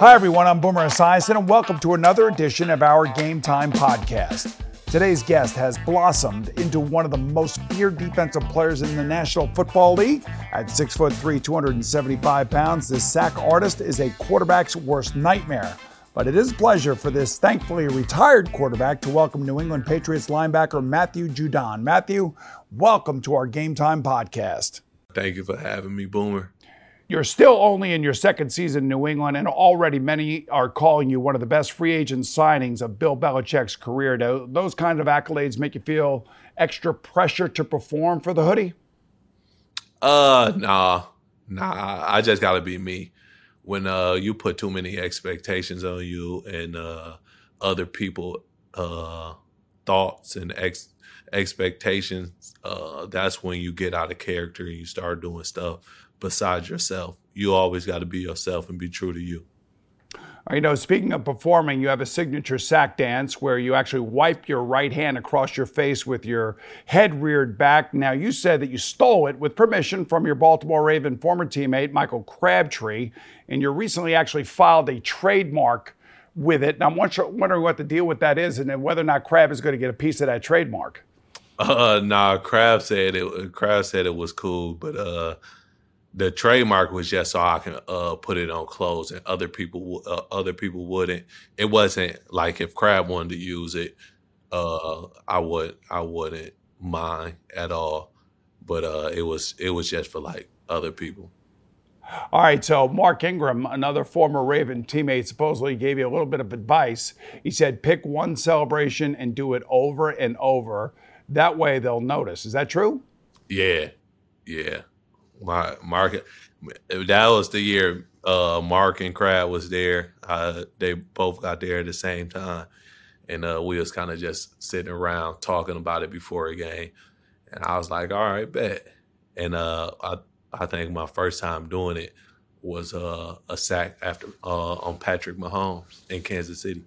Hi, everyone. I'm Boomer Esiason, and welcome to another edition of our Game Time podcast. Today's guest has blossomed into one of the most feared defensive players in the National Football League. At 6'3, 275 pounds, this sack artist is a quarterback's worst nightmare. But it is a pleasure for this thankfully retired quarterback to welcome New England Patriots linebacker Matthew Judon. Matthew, welcome to our Game Time podcast. Thank you for having me, Boomer. You're still only in your second season in New England, and already many are calling you one of the best free agent signings of Bill Belichick's career. Do those kind of accolades make you feel extra pressure to perform for the hoodie? Uh, nah, nah. I just gotta be me. When uh you put too many expectations on you and uh other people uh thoughts and ex- expectations, uh that's when you get out of character and you start doing stuff besides yourself. You always got to be yourself and be true to you. You know, speaking of performing, you have a signature sack dance where you actually wipe your right hand across your face with your head reared back. Now, you said that you stole it with permission from your Baltimore Raven former teammate, Michael Crabtree, and you recently actually filed a trademark with it. Now, I'm wondering what the deal with that is and whether or not Crab is going to get a piece of that trademark. Uh, nah, Crab said it. Crab said it was cool, but uh, the trademark was just so I can uh, put it on clothes, and other people uh, other people wouldn't. It wasn't like if Crab wanted to use it, uh, I would I wouldn't mind at all. But uh, it was it was just for like other people. All right, so Mark Ingram, another former Raven teammate, supposedly gave you a little bit of advice. He said pick one celebration and do it over and over. That way they'll notice. Is that true? Yeah, yeah my Mark. That was the year uh, Mark and Crab was there. Uh, they both got there at the same time, and uh, we was kind of just sitting around talking about it before a game. And I was like, "All right, bet." And uh, I I think my first time doing it was uh, a sack after uh, on Patrick Mahomes in Kansas City.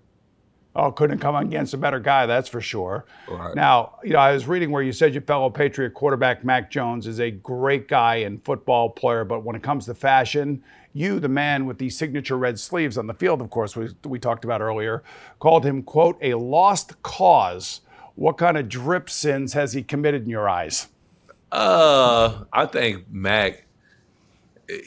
Oh, couldn't come against a better guy, that's for sure. Right. Now, you know, I was reading where you said your fellow Patriot quarterback Mac Jones is a great guy and football player, but when it comes to fashion, you, the man with the signature red sleeves on the field, of course, we, we talked about earlier, called him, quote, a lost cause. What kind of drip sins has he committed in your eyes? Uh, I think Mac,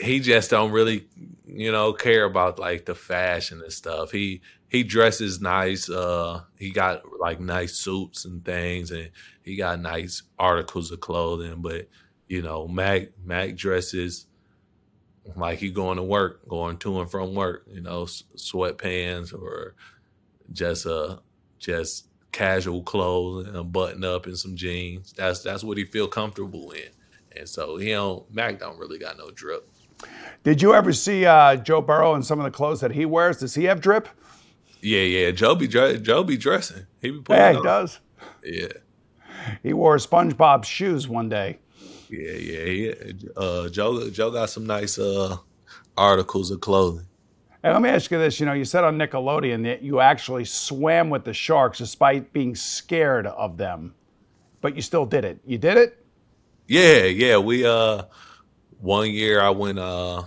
he just don't really, you know, care about like the fashion and stuff. He he dresses nice. Uh, he got like nice suits and things, and he got nice articles of clothing. But you know, Mac Mac dresses like he going to work, going to and from work. You know, sweatpants or just uh just casual clothes and a button up and some jeans. That's that's what he feel comfortable in. And so he don't Mac don't really got no drip. Did you ever see uh, Joe Burrow in some of the clothes that he wears? Does he have drip? Yeah, yeah. Joe be Joe be dressing. He be putting. Yeah, he on. does. Yeah. He wore SpongeBob's shoes one day. Yeah, yeah, yeah. Uh, Joe Joe got some nice uh, articles of clothing. Hey, let me ask you this. You know, you said on Nickelodeon that you actually swam with the sharks despite being scared of them, but you still did it. You did it? Yeah, yeah. We uh, one year I went uh,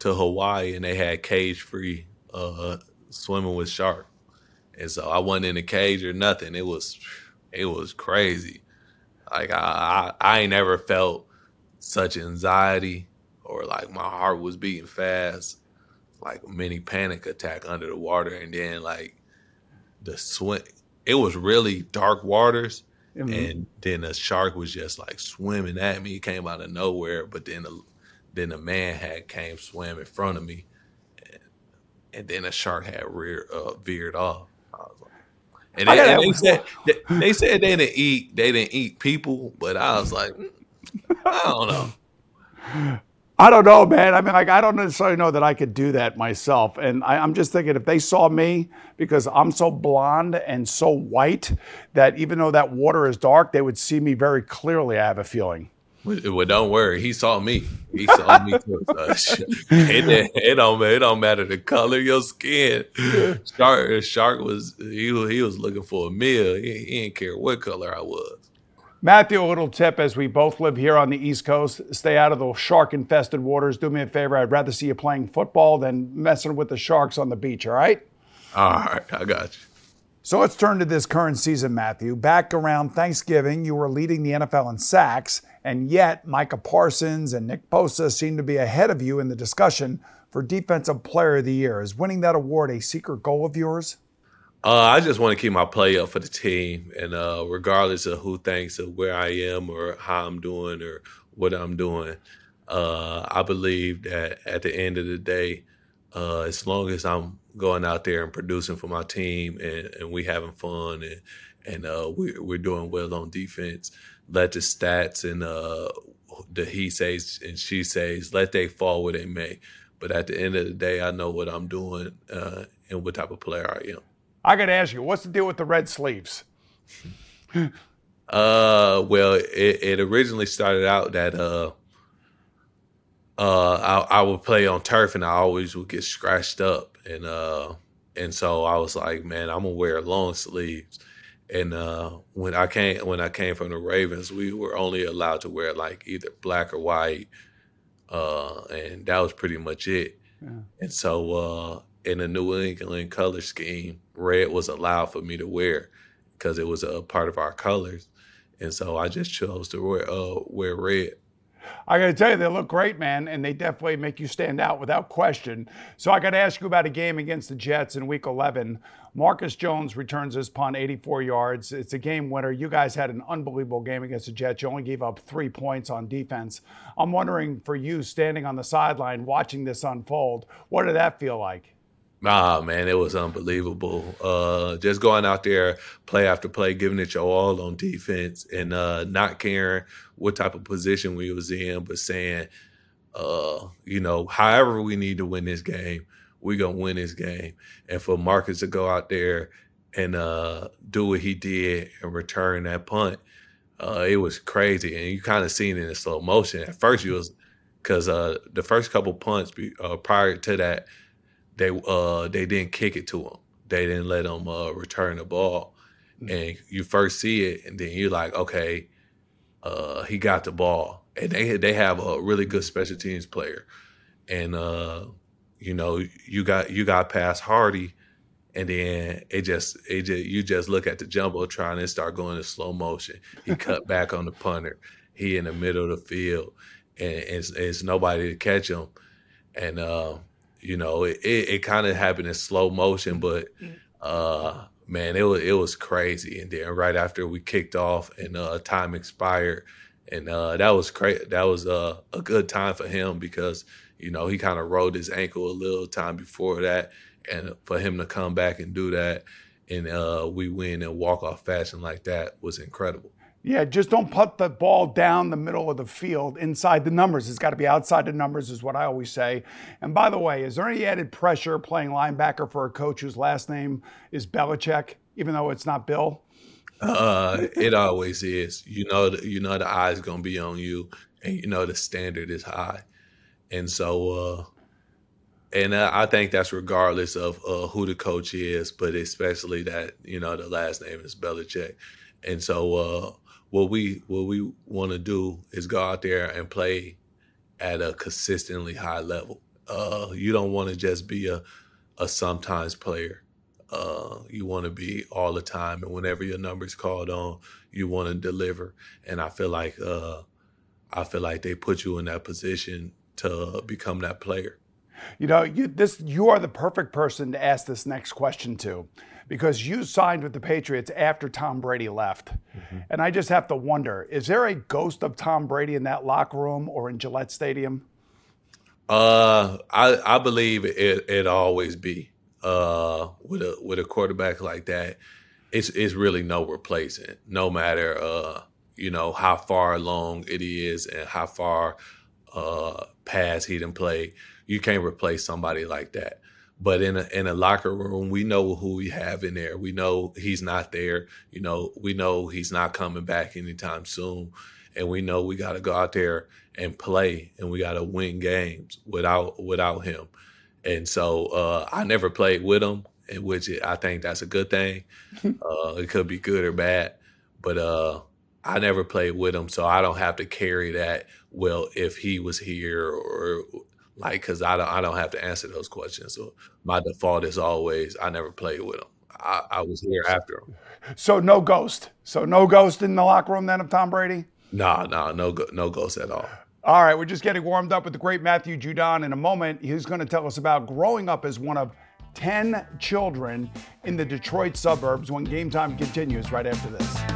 to Hawaii and they had cage free uh, swimming with shark, and so I wasn't in a cage or nothing. It was it was crazy. Like I I, I ain't never felt such anxiety or like my heart was beating fast, like a mini panic attack under the water, and then like the swim. It was really dark waters, mm-hmm. and then a shark was just like swimming at me. He came out of nowhere, but then the then the man had came swam in front of me, and then a shark had rear uh, veered off. And they, and they said they, they, said they didn't eat they didn't eat people, but I was like, I don't know. I don't know, man. I mean, like, I don't necessarily know that I could do that myself. And I, am just thinking if they saw me, because I'm so blonde and so white, that even though that water is dark, they would see me very clearly, I have a feeling. Well, don't worry. He saw me. He saw me too. So it, it, don't it don't matter the color of your skin. Shark Shark was he he was looking for a meal. He, he didn't care what color I was. Matthew, a little tip as we both live here on the East Coast, stay out of the shark infested waters. Do me a favor. I'd rather see you playing football than messing with the sharks on the beach, all right? All right, I got you. So let's turn to this current season, Matthew. Back around Thanksgiving, you were leading the NFL in sacks, and yet Micah Parsons and Nick Bosa seem to be ahead of you in the discussion for Defensive Player of the Year. Is winning that award a secret goal of yours? Uh, I just want to keep my play up for the team, and uh, regardless of who thinks of where I am or how I'm doing or what I'm doing, uh, I believe that at the end of the day, uh, as long as I'm going out there and producing for my team and, and we having fun and and uh, we, we're doing well on defense, let the stats and uh, the he says and she says let they fall where they may. But at the end of the day, I know what I'm doing and what type of player I am. I got to ask you, what's the deal with the red sleeves? uh, well, it, it originally started out that uh, uh, I, I would play on turf and I always would get scratched up, and uh, and so I was like, man, I'm gonna wear long sleeves. And uh, when I came when I came from the Ravens, we were only allowed to wear like either black or white, uh, and that was pretty much it. Yeah. And so uh, in the New England color scheme, red was allowed for me to wear because it was a part of our colors, and so I just chose to wear uh, wear red. I got to tell you, they look great, man, and they definitely make you stand out without question. So I got to ask you about a game against the Jets in Week 11. Marcus Jones returns his punt 84 yards. It's a game winner. You guys had an unbelievable game against the Jets. You only gave up three points on defense. I'm wondering for you, standing on the sideline watching this unfold, what did that feel like? Ah, man, it was unbelievable. Uh, just going out there, play after play, giving it your all on defense, and uh, not caring what type of position we was in, but saying, uh, you know, however we need to win this game, we gonna win this game. And for Marcus to go out there and uh, do what he did and return that punt, uh, it was crazy. And you kind of seen it in slow motion. At first, you was because uh, the first couple punts uh, prior to that they uh they didn't kick it to him. They didn't let him uh, return the ball, mm-hmm. and you first see it, and then you're like, okay, uh, he got the ball, and they they have a really good special teams player, and uh, you know you got you got past Hardee, and then it just it just you just look at the jumbo trying to start going in slow motion. He cut back on the punter. He in the middle of the field, and it's, it's nobody to catch him, and. uh you know, it, it, it kind of happened in slow motion, but uh, man, it was it was crazy. And then right after we kicked off and uh, time expired, and uh, that was great. That was uh, a good time for him because you know he kind of rolled his ankle a little time before that, and for him to come back and do that, and uh, we win in walk off fashion like that was incredible. Yeah, just don't put the ball down the middle of the field inside the numbers. It's got to be outside the numbers, is what I always say. And by the way, is there any added pressure playing linebacker for a coach whose last name is Belichick, even though it's not Bill? Uh, it always is. You know, the, you know the eye's gonna be on you, and you know the standard is high, and so, uh, and I think that's regardless of uh, who the coach is, but especially that you know the last name is Belichick, and so uh, what we what we want to do is go out there and play at a consistently high level. Uh, you don't want to just be a a sometimes player. Uh, you want to be all the time, and whenever your number is called on, you want to deliver. And I feel like uh, I feel like they put you in that position to become that player. You know, you this you are the perfect person to ask this next question to, because you signed with the Patriots after Tom Brady left, mm-hmm. and I just have to wonder: is there a ghost of Tom Brady in that locker room or in Gillette Stadium? Uh, I I believe it it always be uh with a with a quarterback like that. It's it's really no replacing. No matter uh you know how far along it is and how far uh past he didn't play, you can't replace somebody like that. But in a in a locker room, we know who we have in there. We know he's not there. You know, we know he's not coming back anytime soon and we know we got to go out there and play and we got to win games without without him. And so uh, I never played with him, in which I think that's a good thing. uh, it could be good or bad, but uh, I never played with him, so I don't have to carry that. Well, if he was here or like, because I don't I don't have to answer those questions. So my default is always I never played with him. I, I was here after him. So no ghost. So no ghost in the locker room then of Tom Brady. No, no, no, no ghosts at all. All right, we're just getting warmed up with the great Matthew Judon. In a moment, he's going to tell us about growing up as one of 10 children in the Detroit suburbs when game time continues right after this.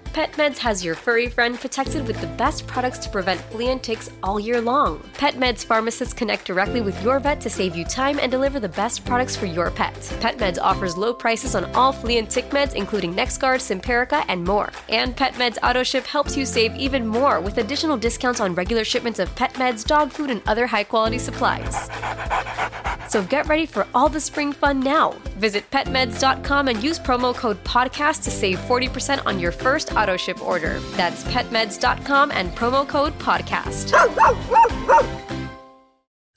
PetMeds has your furry friend protected with the best products to prevent flea and ticks all year long. PetMeds pharmacists connect directly with your vet to save you time and deliver the best products for your pet. PetMeds offers low prices on all flea and tick meds, including NexGard, Simparica, and more. And PetMeds AutoShip helps you save even more with additional discounts on regular shipments of pet meds, dog food, and other high quality supplies. So get ready for all the spring fun now. Visit petmeds.com and use promo code PODCAST to save 40% on your first auto ship order. That's petmeds.com and promo code PODCAST.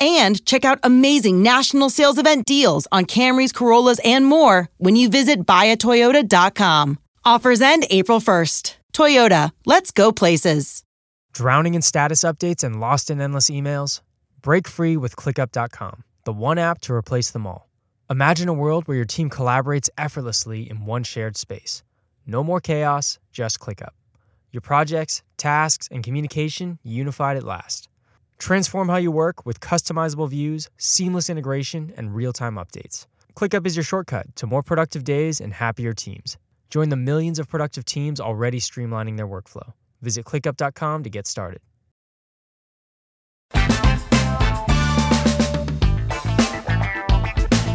and check out amazing national sales event deals on Camrys, Corollas, and more when you visit buyatoyota.com. Offers end April 1st. Toyota, let's go places. Drowning in status updates and lost in endless emails? Break free with ClickUp.com, the one app to replace them all. Imagine a world where your team collaborates effortlessly in one shared space. No more chaos, just ClickUp. Your projects, tasks, and communication unified at last. Transform how you work with customizable views, seamless integration, and real time updates. ClickUp is your shortcut to more productive days and happier teams. Join the millions of productive teams already streamlining their workflow. Visit clickup.com to get started.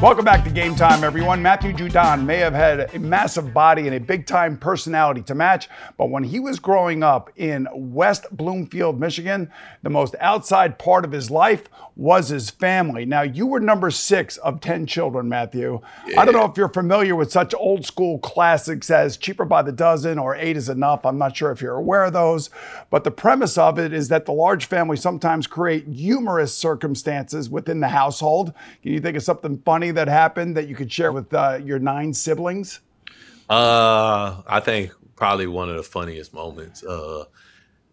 Welcome back to Game Time, everyone. Matthew Judon may have had a massive body and a big time personality to match, but when he was growing up in West Bloomfield, Michigan, the most outside part of his life was his family. Now, you were number six of 10 children, Matthew. Yeah. I don't know if you're familiar with such old school classics as Cheaper by the Dozen or Eight is Enough. I'm not sure if you're aware of those, but the premise of it is that the large family sometimes create humorous circumstances within the household. Can you think of something funny that happened that you could share with uh, your nine siblings? Uh, I think probably one of the funniest moments uh,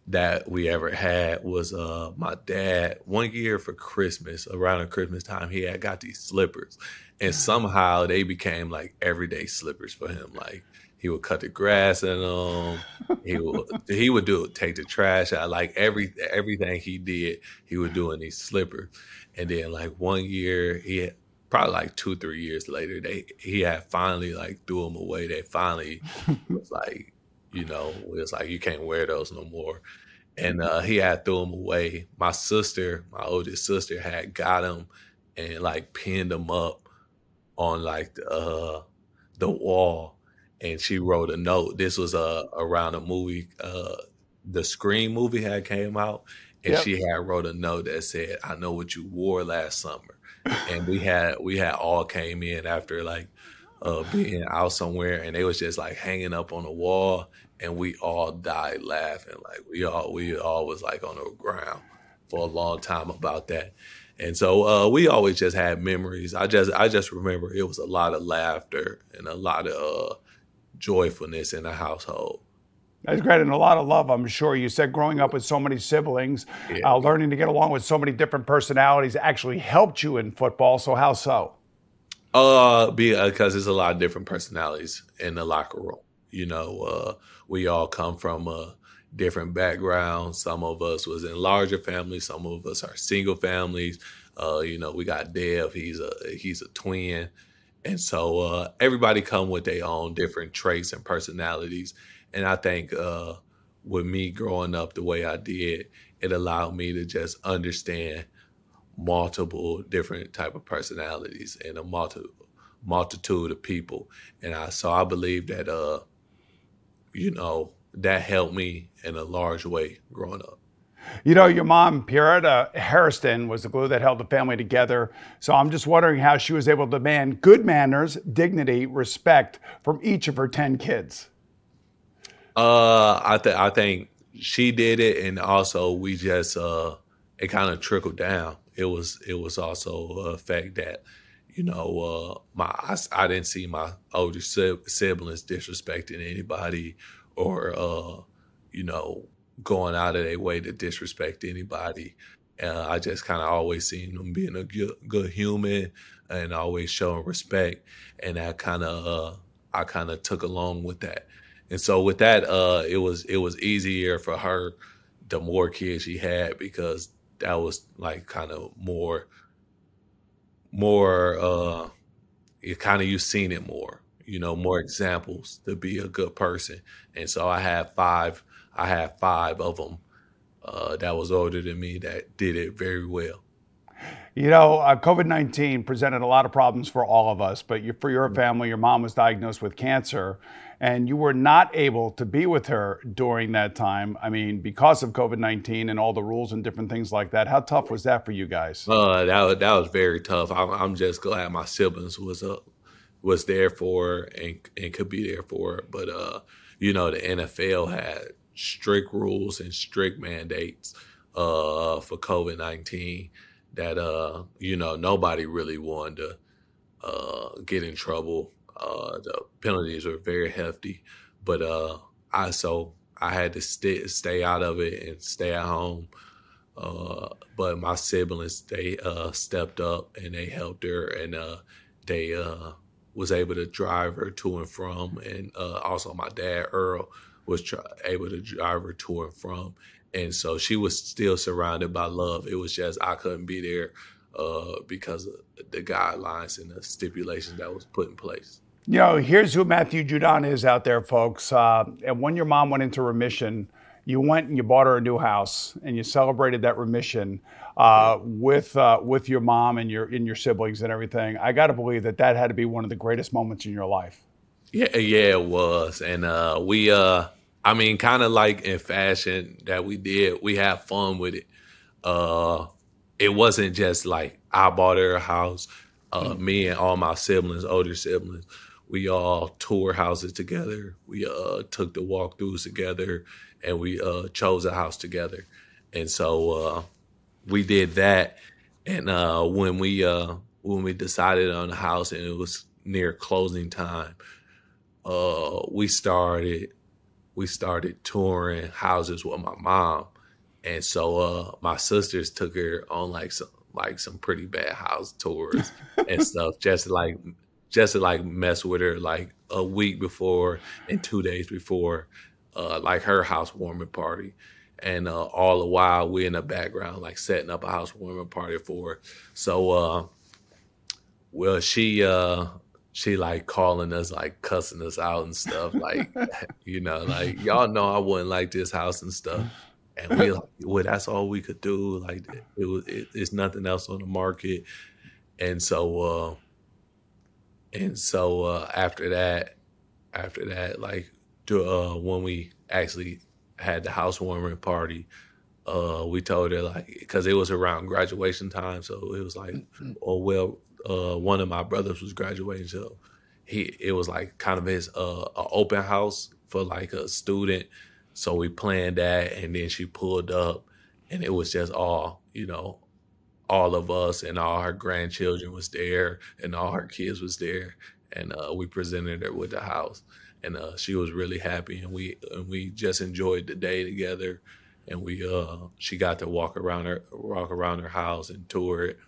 that we ever had was uh, my dad. One year for Christmas, around Christmas time, he had got these slippers, and somehow they became like everyday slippers for him. Like he would cut the grass in them. He would he would do take the trash out. Like every everything he did, he would do in these slippers. And then like one year, he had, probably like two three years later, they he had finally like threw them away. They finally was like you know, it was like you can't wear those no more. And uh, he had threw them away. My sister, my oldest sister, had got them and like pinned them up on like the uh, the wall, and she wrote a note. This was uh, around a movie, uh, the Scream movie had came out, and yep. she had wrote a note that said, "I know what you wore last summer." And we had we had all came in after like uh, being out somewhere, and they was just like hanging up on the wall, and we all died laughing. Like we all we all was like on the ground for a long time about that. And so uh, we always just had memories. I just I just remember it was a lot of laughter and a lot of uh, joyfulness in the household. That's great, and a lot of love, I'm sure. You said growing up with so many siblings, yeah. uh, learning to get along with so many different personalities actually helped you in football. So how so? Uh, because there's a lot of different personalities in the locker room. You know, uh, we all come from a different backgrounds. Some of us was in larger families. Some of us are single families. Uh, you know, we got Dev. He's a he's a twin, and so uh, everybody come with their own different traits and personalities. And I think uh, with me growing up the way I did, it allowed me to just understand multiple different type of personalities and a multi, multitude of people. And I so I believe that uh you know, that helped me in a large way growing up. You know, your mom, Pierretta Harrison, was the glue that held the family together. So I'm just wondering how she was able to demand good manners, dignity, respect from each of her 10 kids. Uh, I, th- I think she did it. And also we just, uh, it kind of trickled down. It was, it was also a fact that, you know, uh, my I, I, didn't see my older siblings disrespecting anybody or, uh, you know, going out of their way to disrespect anybody. Uh, I just kind of always seen them being a good, good, human and always showing respect, and I kind of uh, I kind of took along with that. And so with that, uh, it was it was easier for her the more kids she had because that was like kind of more more uh you kind of you've seen it more you know more examples to be a good person. And so i have five i have five of them uh, that was older than me that did it very well. You know, uh, COVID 19 presented a lot of problems for all of us, but you, for your family, your mom was diagnosed with cancer and you were not able to be with her during that time. I mean, because of COVID 19 and all the rules and different things like that. How tough was that for you guys? Uh, that, that was very tough. I'm, I'm just glad my siblings was uh, was there for and, and could be there for. But, uh, you know, the NFL had strict rules and strict mandates uh, for COVID 19 that uh, you know nobody really wanted to uh, get in trouble. Uh, the penalties were very hefty, but uh, I so I had to stay stay out of it and stay at home. Uh, but my siblings they uh, stepped up and they helped her and uh, they was able to drive her to and from, and also my dad Earl was try- able to drive her to and from and so she was still surrounded by love. It was just I couldn't be there uh, because of the guidelines and the stipulations that was put in place. You know, here's who Matthew Judon is out there, folks. Uh, and when your mom went into remission, you went and you bought her a new house and you celebrated that remission uh, with uh, with your mom and your and your siblings and everything. I got to believe that that had to be one of the greatest moments in your life. Yeah, yeah, it was, and uh, we uh, I mean, kind of like in fashion that we did, we had fun with it. Uh, it wasn't just like I bought her a house. Uh, mm. Me and all my siblings, older siblings, we all tour houses together. We uh, took the walkthroughs together, and we uh, chose a house together. And so uh, we did that. And uh, when we when we decided on the house, and it was near closing time, uh, we started we started touring houses with my mom, and so uh, my sisters took her on like some like some pretty bad house tours and stuff, just like just to like mess with her like a week before and two days before, uh, like her housewarming party. And uh, all the while we're in the background like setting up a housewarming party for her. So uh, well she uh she like calling us like cussing us out and stuff like you know like y'all know I wouldn't like this house and stuff and we like well that's all we could do like it was it, it's nothing else on the market and so uh and so uh after that after that like uh when we actually had the housewarming party uh we told her like because it was around graduation time so it was like oh well uh, one of my brothers was graduating, so he it was like kind of his uh, open house for like a student. So we planned that, and then she pulled up, and it was just all you know, all of us and all her grandchildren was there, and all her kids was there, and uh, we presented her with the house, and uh, she was really happy, and we and we just enjoyed the day together, and we uh she got to walk around her walk around her house and tour it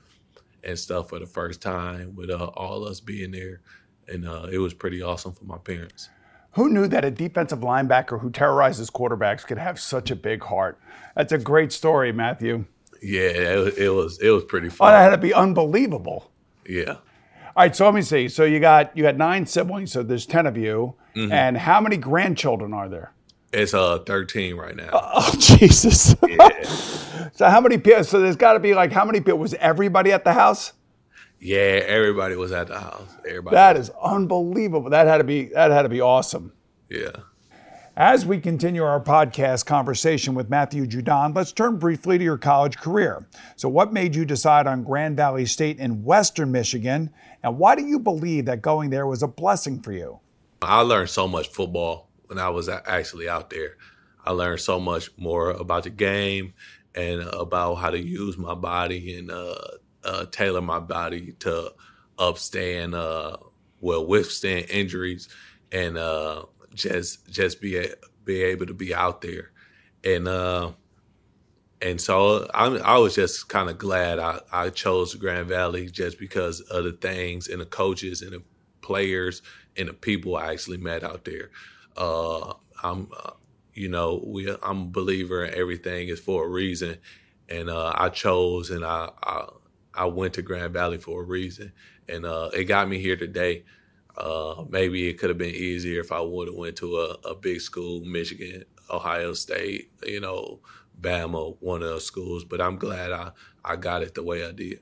and stuff for the first time with uh, all us being there. And uh, it was pretty awesome for my parents. Who knew that a defensive linebacker who terrorizes quarterbacks could have such a big heart? That's a great story, Matthew. Yeah, it, it was it was pretty fun. Oh, that had to be unbelievable. Yeah. All right, so let me see. So you got you got nine siblings, so there's ten of you, mm-hmm. and how many grandchildren are there? It's uh 13 right now. Oh Jesus! Yeah. so how many people? So there's got to be like how many people? Was everybody at the house? Yeah, everybody was at the house. Everybody. That is unbelievable. That had to be that had to be awesome. Yeah. As we continue our podcast conversation with Matthew Judon, let's turn briefly to your college career. So, what made you decide on Grand Valley State in Western Michigan, and why do you believe that going there was a blessing for you? I learned so much football when I was actually out there. I learned so much more about the game and about how to use my body and uh, uh, tailor my body to upstand, uh, well, withstand injuries and uh, just just be a, be able to be out there. And uh, and so I, I was just kind of glad I, I chose Grand Valley just because of the things and the coaches and the players and the people I actually met out there. Uh, I'm, uh, you know, we I'm a believer in everything is for a reason, and uh, I chose and I, I, I went to Grand Valley for a reason, and uh, it got me here today. Uh, maybe it could have been easier if I would have went to a, a big school, Michigan, Ohio State, you know, Bama, one of those schools. But I'm glad I, I got it the way I did.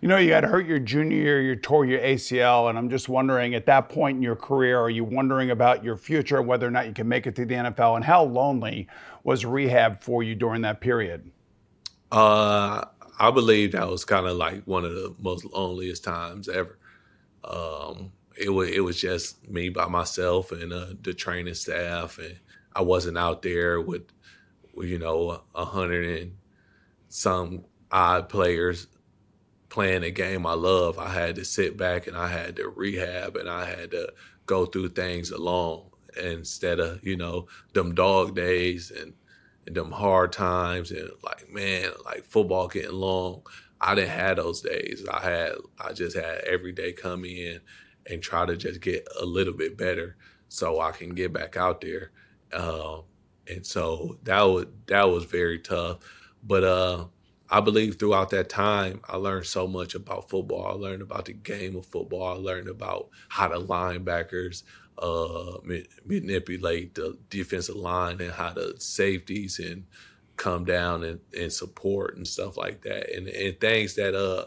You know, you got hurt your junior year, you tore your ACL, and I'm just wondering at that point in your career, are you wondering about your future, whether or not you can make it to the NFL, and how lonely was rehab for you during that period? Uh, I believe that was kind of like one of the most loneliest times ever. Um, it was it was just me by myself and uh, the training staff, and I wasn't out there with, you know, a hundred and some odd players playing a game I love, I had to sit back and I had to rehab and I had to go through things alone instead of, you know, them dog days and, and them hard times and like, man, like football getting long. I didn't have those days. I had I just had every day come in and try to just get a little bit better so I can get back out there. Uh, and so that was that was very tough. But uh, I believe throughout that time, I learned so much about football. I learned about the game of football. I learned about how the linebackers uh, manipulate the defensive line and how the safeties and come down and, and support and stuff like that. And, and things that uh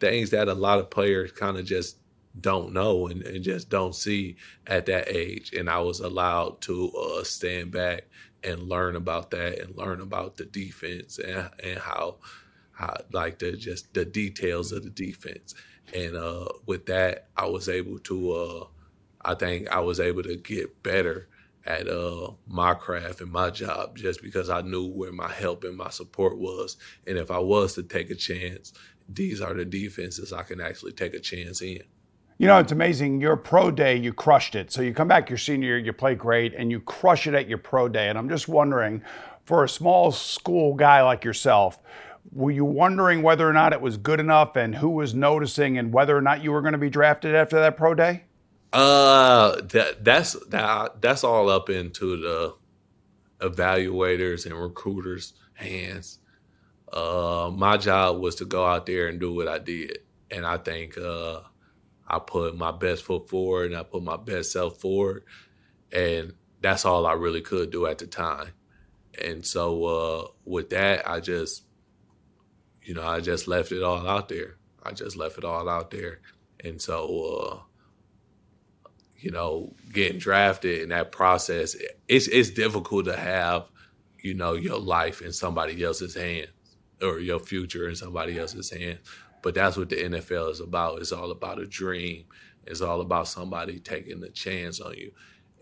things that a lot of players kind of just don't know and, and, just don't see at that age. And I was allowed to uh, stand back and learn about that and learn about the defense and, and how how like the just the details of the defense. And uh, with that, I was able to uh, I think I was able to get better at uh, my craft and my job just because I knew where my help and my support was. And if I was to take a chance, these are the defenses I can actually take a chance in. You know, it's amazing. Your pro day, you crushed it. So you come back your senior year, you play great, and you crush it at your pro day. And I'm just wondering, for a small school guy like yourself, were you wondering whether or not it was good enough and who was noticing and whether or not you were going to be drafted after that pro day? Uh, that that's that that's all up into the evaluators and recruiters' hands. Uh, my job was to go out there and do what I did, and I think uh, I put my best foot forward and I put my best self forward, and that's all I really could do at the time. And so uh, with that, I just, you know, I just left it all out there. I just left it all out there, and so. Uh, you know, getting drafted in that process, it's it's difficult to have, you know, your life in somebody else's hands or your future in somebody else's hands. But that's what the NFL is about. It's all about a dream. It's all about somebody taking a chance on you.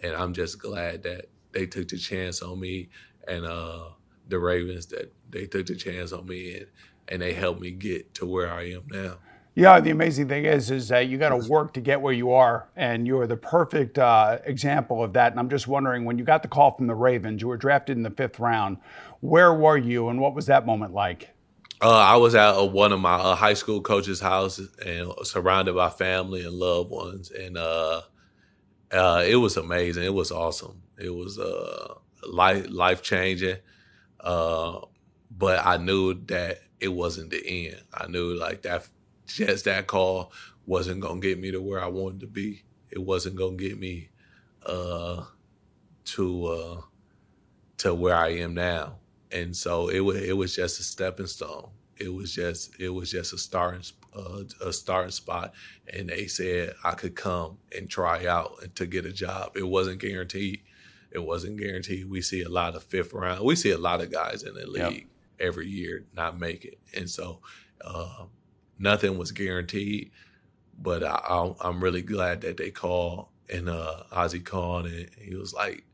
And I'm just glad that they took the chance on me and uh, the Ravens that they took the chance on me and, and they helped me get to where I am now. Yeah, the amazing thing is, is that you got to work to get where you are, and you are the perfect uh, example of that. And I'm just wondering, when you got the call from the Ravens, you were drafted in the fifth round. Where were you, and what was that moment like? Uh, I was at uh, one of my uh, high school coaches' houses and surrounded by family and loved ones, and uh, uh, it was amazing. It was awesome. It was uh, life life changing, but I knew that it wasn't the end. I knew like that just that call wasn't gonna get me to where I wanted to be. It wasn't gonna get me uh, to uh, to where I am now. And so it was it was just a stepping stone. It was just it was just a starting uh, a starting spot, and they said I could come and try out and to get a job. It wasn't guaranteed. It wasn't guaranteed. We see a lot of fifth round. We see a lot of guys in the league yep. every year not make it, and so uh, nothing was guaranteed, but I, am really glad that they called and uh, Ozzie called and he was like,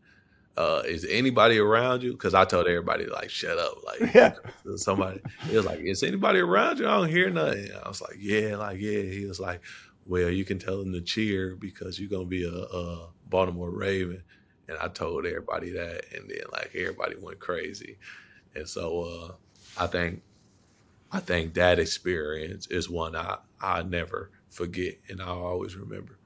uh, "Is anybody around you?" Because I told everybody like, "Shut up!" Like, yeah. somebody. He was like, "Is anybody around you?" I don't hear nothing. I was like, "Yeah, like yeah." He was like, "Well, you can tell them to cheer because you're gonna be a, a Baltimore Raven." And I told everybody that, and then like everybody went crazy. And so uh, I think I think that experience is one I, I never forget and I'll always remember.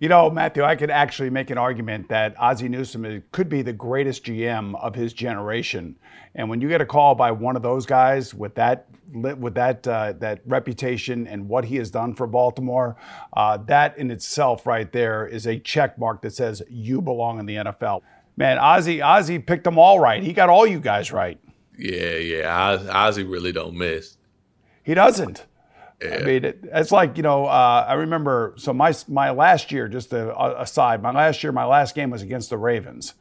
You know, Matthew, I could actually make an argument that Ozzie Newsome could be the greatest GM of his generation. And when you get a call by one of those guys with that with that uh, that reputation and what he has done for Baltimore, uh, that in itself right there is a check mark that says you belong in the NFL. Man, Ozzie Ozzie picked them all right. He got all you guys right. Yeah, yeah. Ozzie really don't miss. He doesn't. I mean, it, it's like you know. Uh, I remember. So my my last year, just a, aside, my last year, my last game was against the Ravens,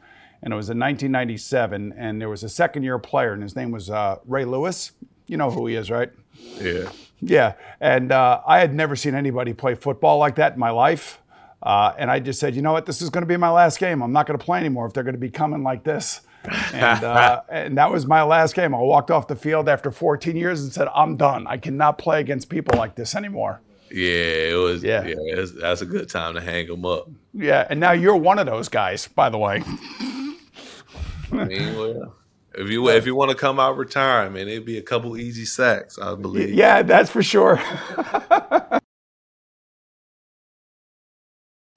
and it was in 1997. And there was a second year player, and his name was uh, Ray Lewis. You know who he is, right? Yeah. Yeah. And uh, I had never seen anybody play football like that in my life. Uh, and I just said, you know what, this is going to be my last game. I'm not going to play anymore if they're going to be coming like this and, uh, and that was my last game. I walked off the field after 14 years and said, "I'm done. I cannot play against people like this anymore." Yeah, it was. Yeah, yeah was, that's a good time to hang them up. Yeah, and now you're one of those guys, by the way. I mean, well, if you if you want to come out retirement, it'd be a couple easy sacks, I believe. Yeah, that's for sure.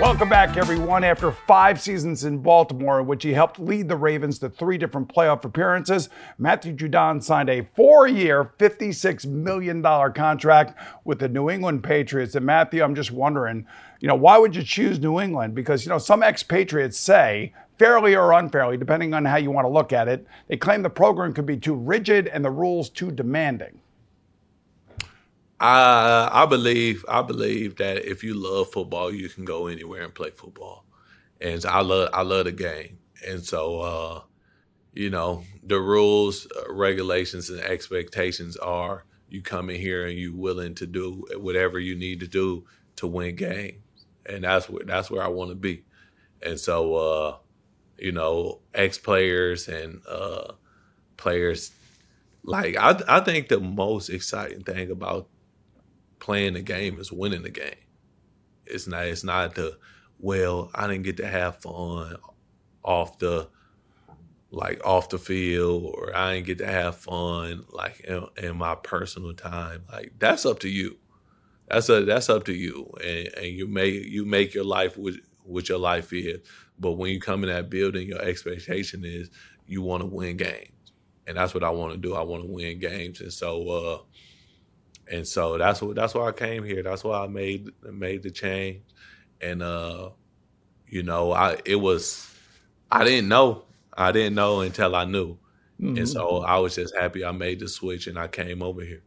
Welcome back, everyone. After five seasons in Baltimore, in which he helped lead the Ravens to three different playoff appearances, Matthew Judon signed a four year, $56 million contract with the New England Patriots. And Matthew, I'm just wondering, you know, why would you choose New England? Because, you know, some ex-Patriots say, fairly or unfairly, depending on how you want to look at it, they claim the program could be too rigid and the rules too demanding. I I believe I believe that if you love football, you can go anywhere and play football, and I love I love the game, and so uh, you know the rules, uh, regulations, and expectations are you come in here and you willing to do whatever you need to do to win games, and that's where that's where I want to be, and so uh, you know ex players and uh, players like I I think the most exciting thing about playing the game is winning the game. It's not it's not the well, I didn't get to have fun off the like off the field or I didn't get to have fun like in, in my personal time. Like that's up to you. That's a that's up to you. And, and you make you make your life with what your life is. But when you come in that building, your expectation is you want to win games. And that's what I want to do. I want to win games. And so uh and so that's what that's why I came here. That's why I made made the change, and uh, you know, I it was I didn't know I didn't know until I knew, mm-hmm. and so I was just happy I made the switch and I came over here.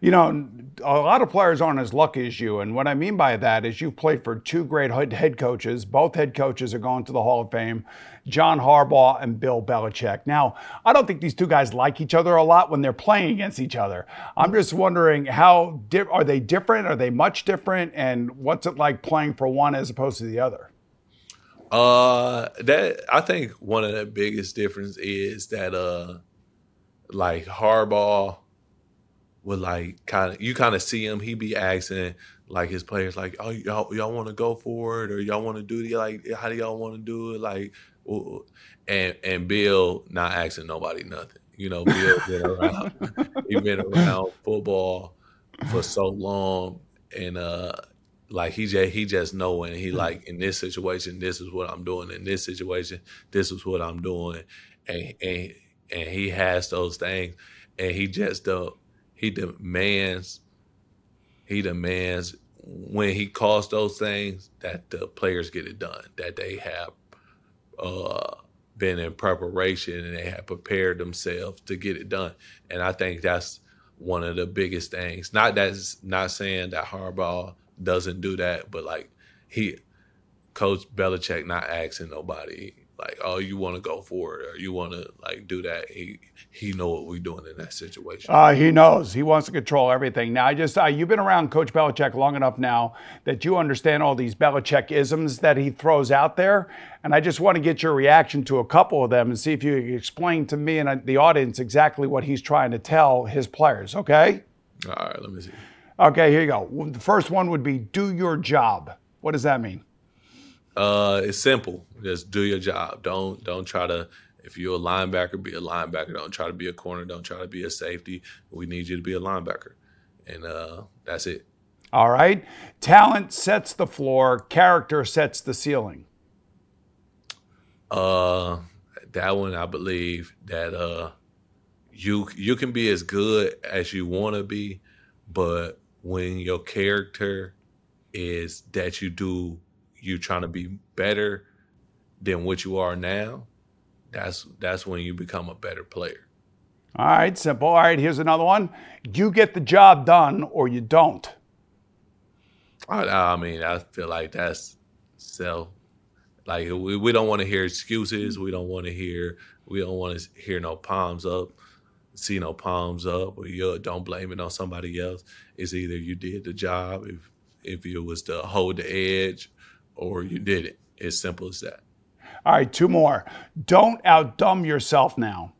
You know, a lot of players aren't as lucky as you. And what I mean by that is you've played for two great head coaches. Both head coaches are going to the Hall of Fame John Harbaugh and Bill Belichick. Now, I don't think these two guys like each other a lot when they're playing against each other. I'm just wondering how di- are they different? Are they much different? And what's it like playing for one as opposed to the other? Uh, that I think one of the biggest difference is that uh, like Harbaugh would like kind of you kind of see him. He be asking like his players like, oh y'all y'all want to go for it or y'all want to do it? Like how do y'all want to do it? Like, and and Bill not asking nobody nothing. You know, Bill been around. he been around football for so long, and uh, like he just he just knowing he like in this situation, this is what I'm doing. In this situation, this is what I'm doing, and and and he has those things, and he just don't he demands he demands when he calls those things that the players get it done, that they have uh, been in preparation and they have prepared themselves to get it done. And I think that's one of the biggest things. Not that's not saying that Harbaugh doesn't do that, but like he, Coach Belichick, not asking nobody like, oh, you want to go for it or you want to like do that. He he know what we're doing in that situation. Uh, he knows. He wants to control everything. Now, I just uh, you've been around Coach Belichick long enough now that you understand all these Belichick isms that he throws out there, and I just want to get your reaction to a couple of them and see if you can explain to me and uh, the audience exactly what he's trying to tell his players. Okay. All right. Let me see. Okay. Here you go. The first one would be do your job. What does that mean? Uh, it's simple. Just do your job. Don't don't try to. If you're a linebacker, be a linebacker. Don't try to be a corner. Don't try to be a safety. We need you to be a linebacker, and uh, that's it. All right. Talent sets the floor. Character sets the ceiling. Uh, that one I believe that uh, you you can be as good as you want to be, but when your character is that you do you trying to be better than what you are now, that's that's when you become a better player. All right, simple. All right, here's another one. You get the job done or you don't. I, I mean, I feel like that's self. Like we, we don't want to hear excuses. We don't want to hear. We don't want to hear no palms up, see no palms up, or you don't blame it on somebody else. It's either you did the job if if it was to hold the edge or you did it. As simple as that. All right, two more. Don't outdumb yourself now.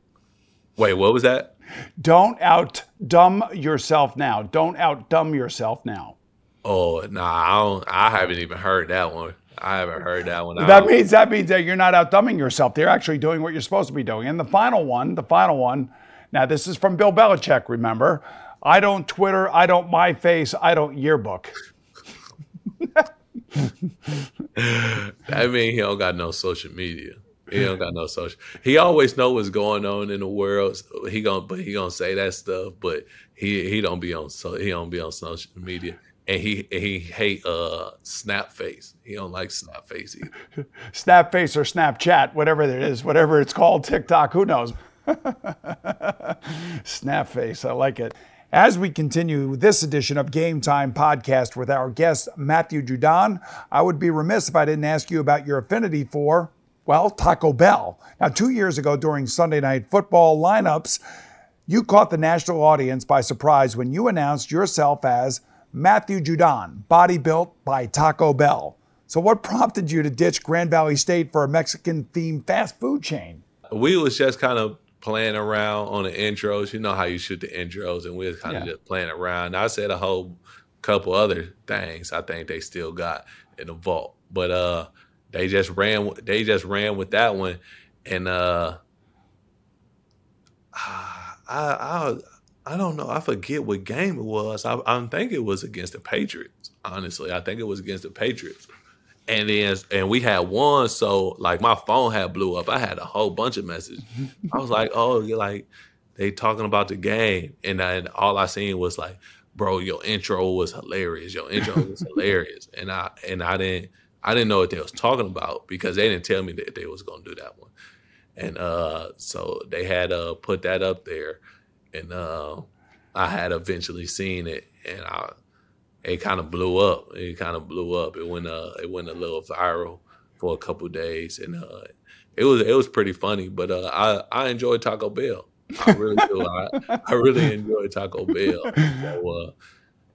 Wait, what was that? Don't out dumb yourself now. Don't out dumb yourself now. Oh, nah, I don't. I haven't even heard that one. I haven't heard that one. That means that means that you're not outdumbing yourself. They're actually doing what you're supposed to be doing. And the final one, the final one. Now this is from Bill Belichick. Remember, I don't Twitter, I don't my face, I don't yearbook. that mean he don't got no social media. He don't got no social. He always know what's going on in the world. He gonna, but he gonna say that stuff. But he he don't be on so he don't be on social media. And he he hate uh snap face. He don't like snap face either. snap face or Snapchat, whatever it is, whatever it's called, TikTok, who knows? snap face, I like it. As we continue this edition of Game Time Podcast with our guest, Matthew Judon, I would be remiss if I didn't ask you about your affinity for, well, Taco Bell. Now, two years ago during Sunday Night Football lineups, you caught the national audience by surprise when you announced yourself as Matthew Judon, body built by Taco Bell. So, what prompted you to ditch Grand Valley State for a Mexican themed fast food chain? We was just kind of playing around on the intros. You know how you shoot the intros, and we was kind of Yeah. just playing around. I said a whole couple other things. I think they still got in the vault, but uh, they just ran. They just ran with that one, and uh, I I I don't know. I forget what game it was. I, I think it was against the Patriots. Honestly, I think it was against the Patriots. And then and we had one, so like my phone had blew up. I had a whole bunch of messages. I was like, oh, you're like they talking about the game, and then all I seen was like, bro, your intro was hilarious. Your intro was hilarious, and I and I didn't I didn't know what they was talking about because they didn't tell me that they was gonna do that one, and uh, so they had uh put that up there, and uh, I had eventually seen it, and I it kind of blew up. It kind of blew up. It went uh it went a little viral for a couple days, and uh, it was it was pretty funny. But uh, I I enjoy Taco Bell. I really do. I, I really enjoy Taco Bell. So, uh,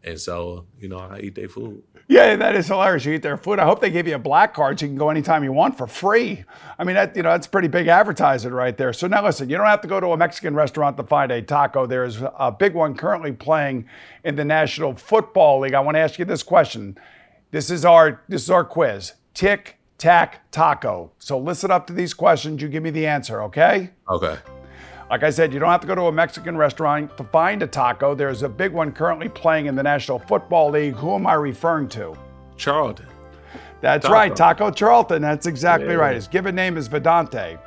and so you know I eat their food. Yeah, that is hilarious. You eat their food. I hope they give you a black card so you can go anytime you want for free. I mean, that you know that's pretty big advertising right there. So now listen, you don't have to go to a Mexican restaurant to find a taco. There's a big one currently playing in the National Football League. I want to ask you this question. This is our this is our quiz. Tic tac taco. So listen up to these questions. You give me the answer, okay? Okay. Like I said, you don't have to go to a Mexican restaurant to find a taco. There's a big one currently playing in the National Football League. Who am I referring to? Charlton. That's Taco. right, Taco Charlton. That's exactly Yeah. right. His given name is Vidauntae.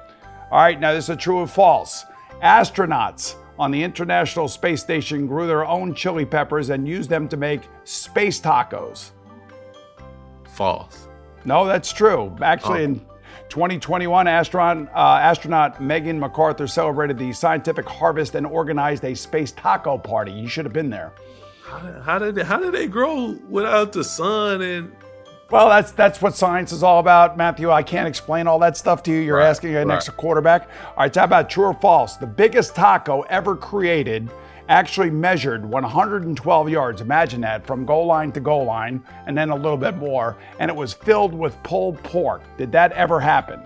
All right, now this is true or false. Astronauts on the International Space Station grew their own chili peppers and used them to make space tacos. False. No, that's true. Actually, Oh. in 2021, astronaut, uh, astronaut Megan McArthur celebrated the scientific harvest and organized a space taco party. You should have been there. How, how did they, how did they grow without the sun and Well, that's that's what science is all about, Matthew. I can't explain all that stuff to you. You're Right, asking an right. extra quarterback. All right, how about true or false? The biggest taco ever created actually measured 112 yards. Imagine that from goal line to goal line, and then a little bit more. And it was filled with pulled pork. Did that ever happen?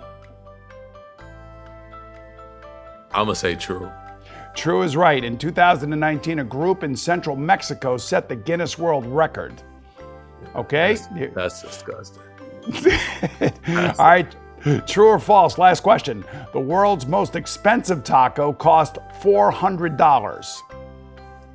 I'm gonna say true. True is right. In 2019, a group in central Mexico set the Guinness World Record. Okay? That's disgusting. All right. True or false? Last question. The world's most expensive taco cost $400.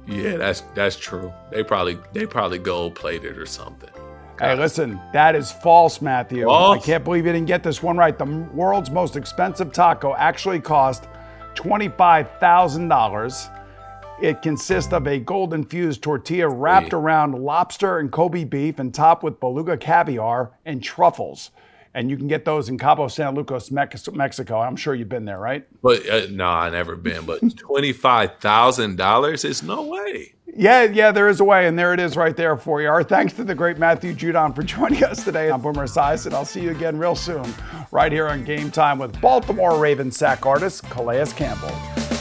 Yeah, that's that's true. They probably they probably gold plated or something. Hey, listen, that is false, Matthew. False? I can't believe you didn't get this one right. The world's most expensive taco actually cost $25,000. It consists of a gold infused tortilla wrapped around lobster and Kobe beef and topped with beluga caviar and truffles. And you can get those in Cabo San Lucas, Mexico. I'm sure you've been there, right? But uh, no, I never been. But twenty five thousand dollars is no way. Yeah, yeah, there is a way, and there it is right there for you. Our thanks to the great Matthew Judon for joining us today on Boomer Esiason. And I'll see you again real soon, right here on Game Time with Baltimore Ravens sack artist Calais Campbell.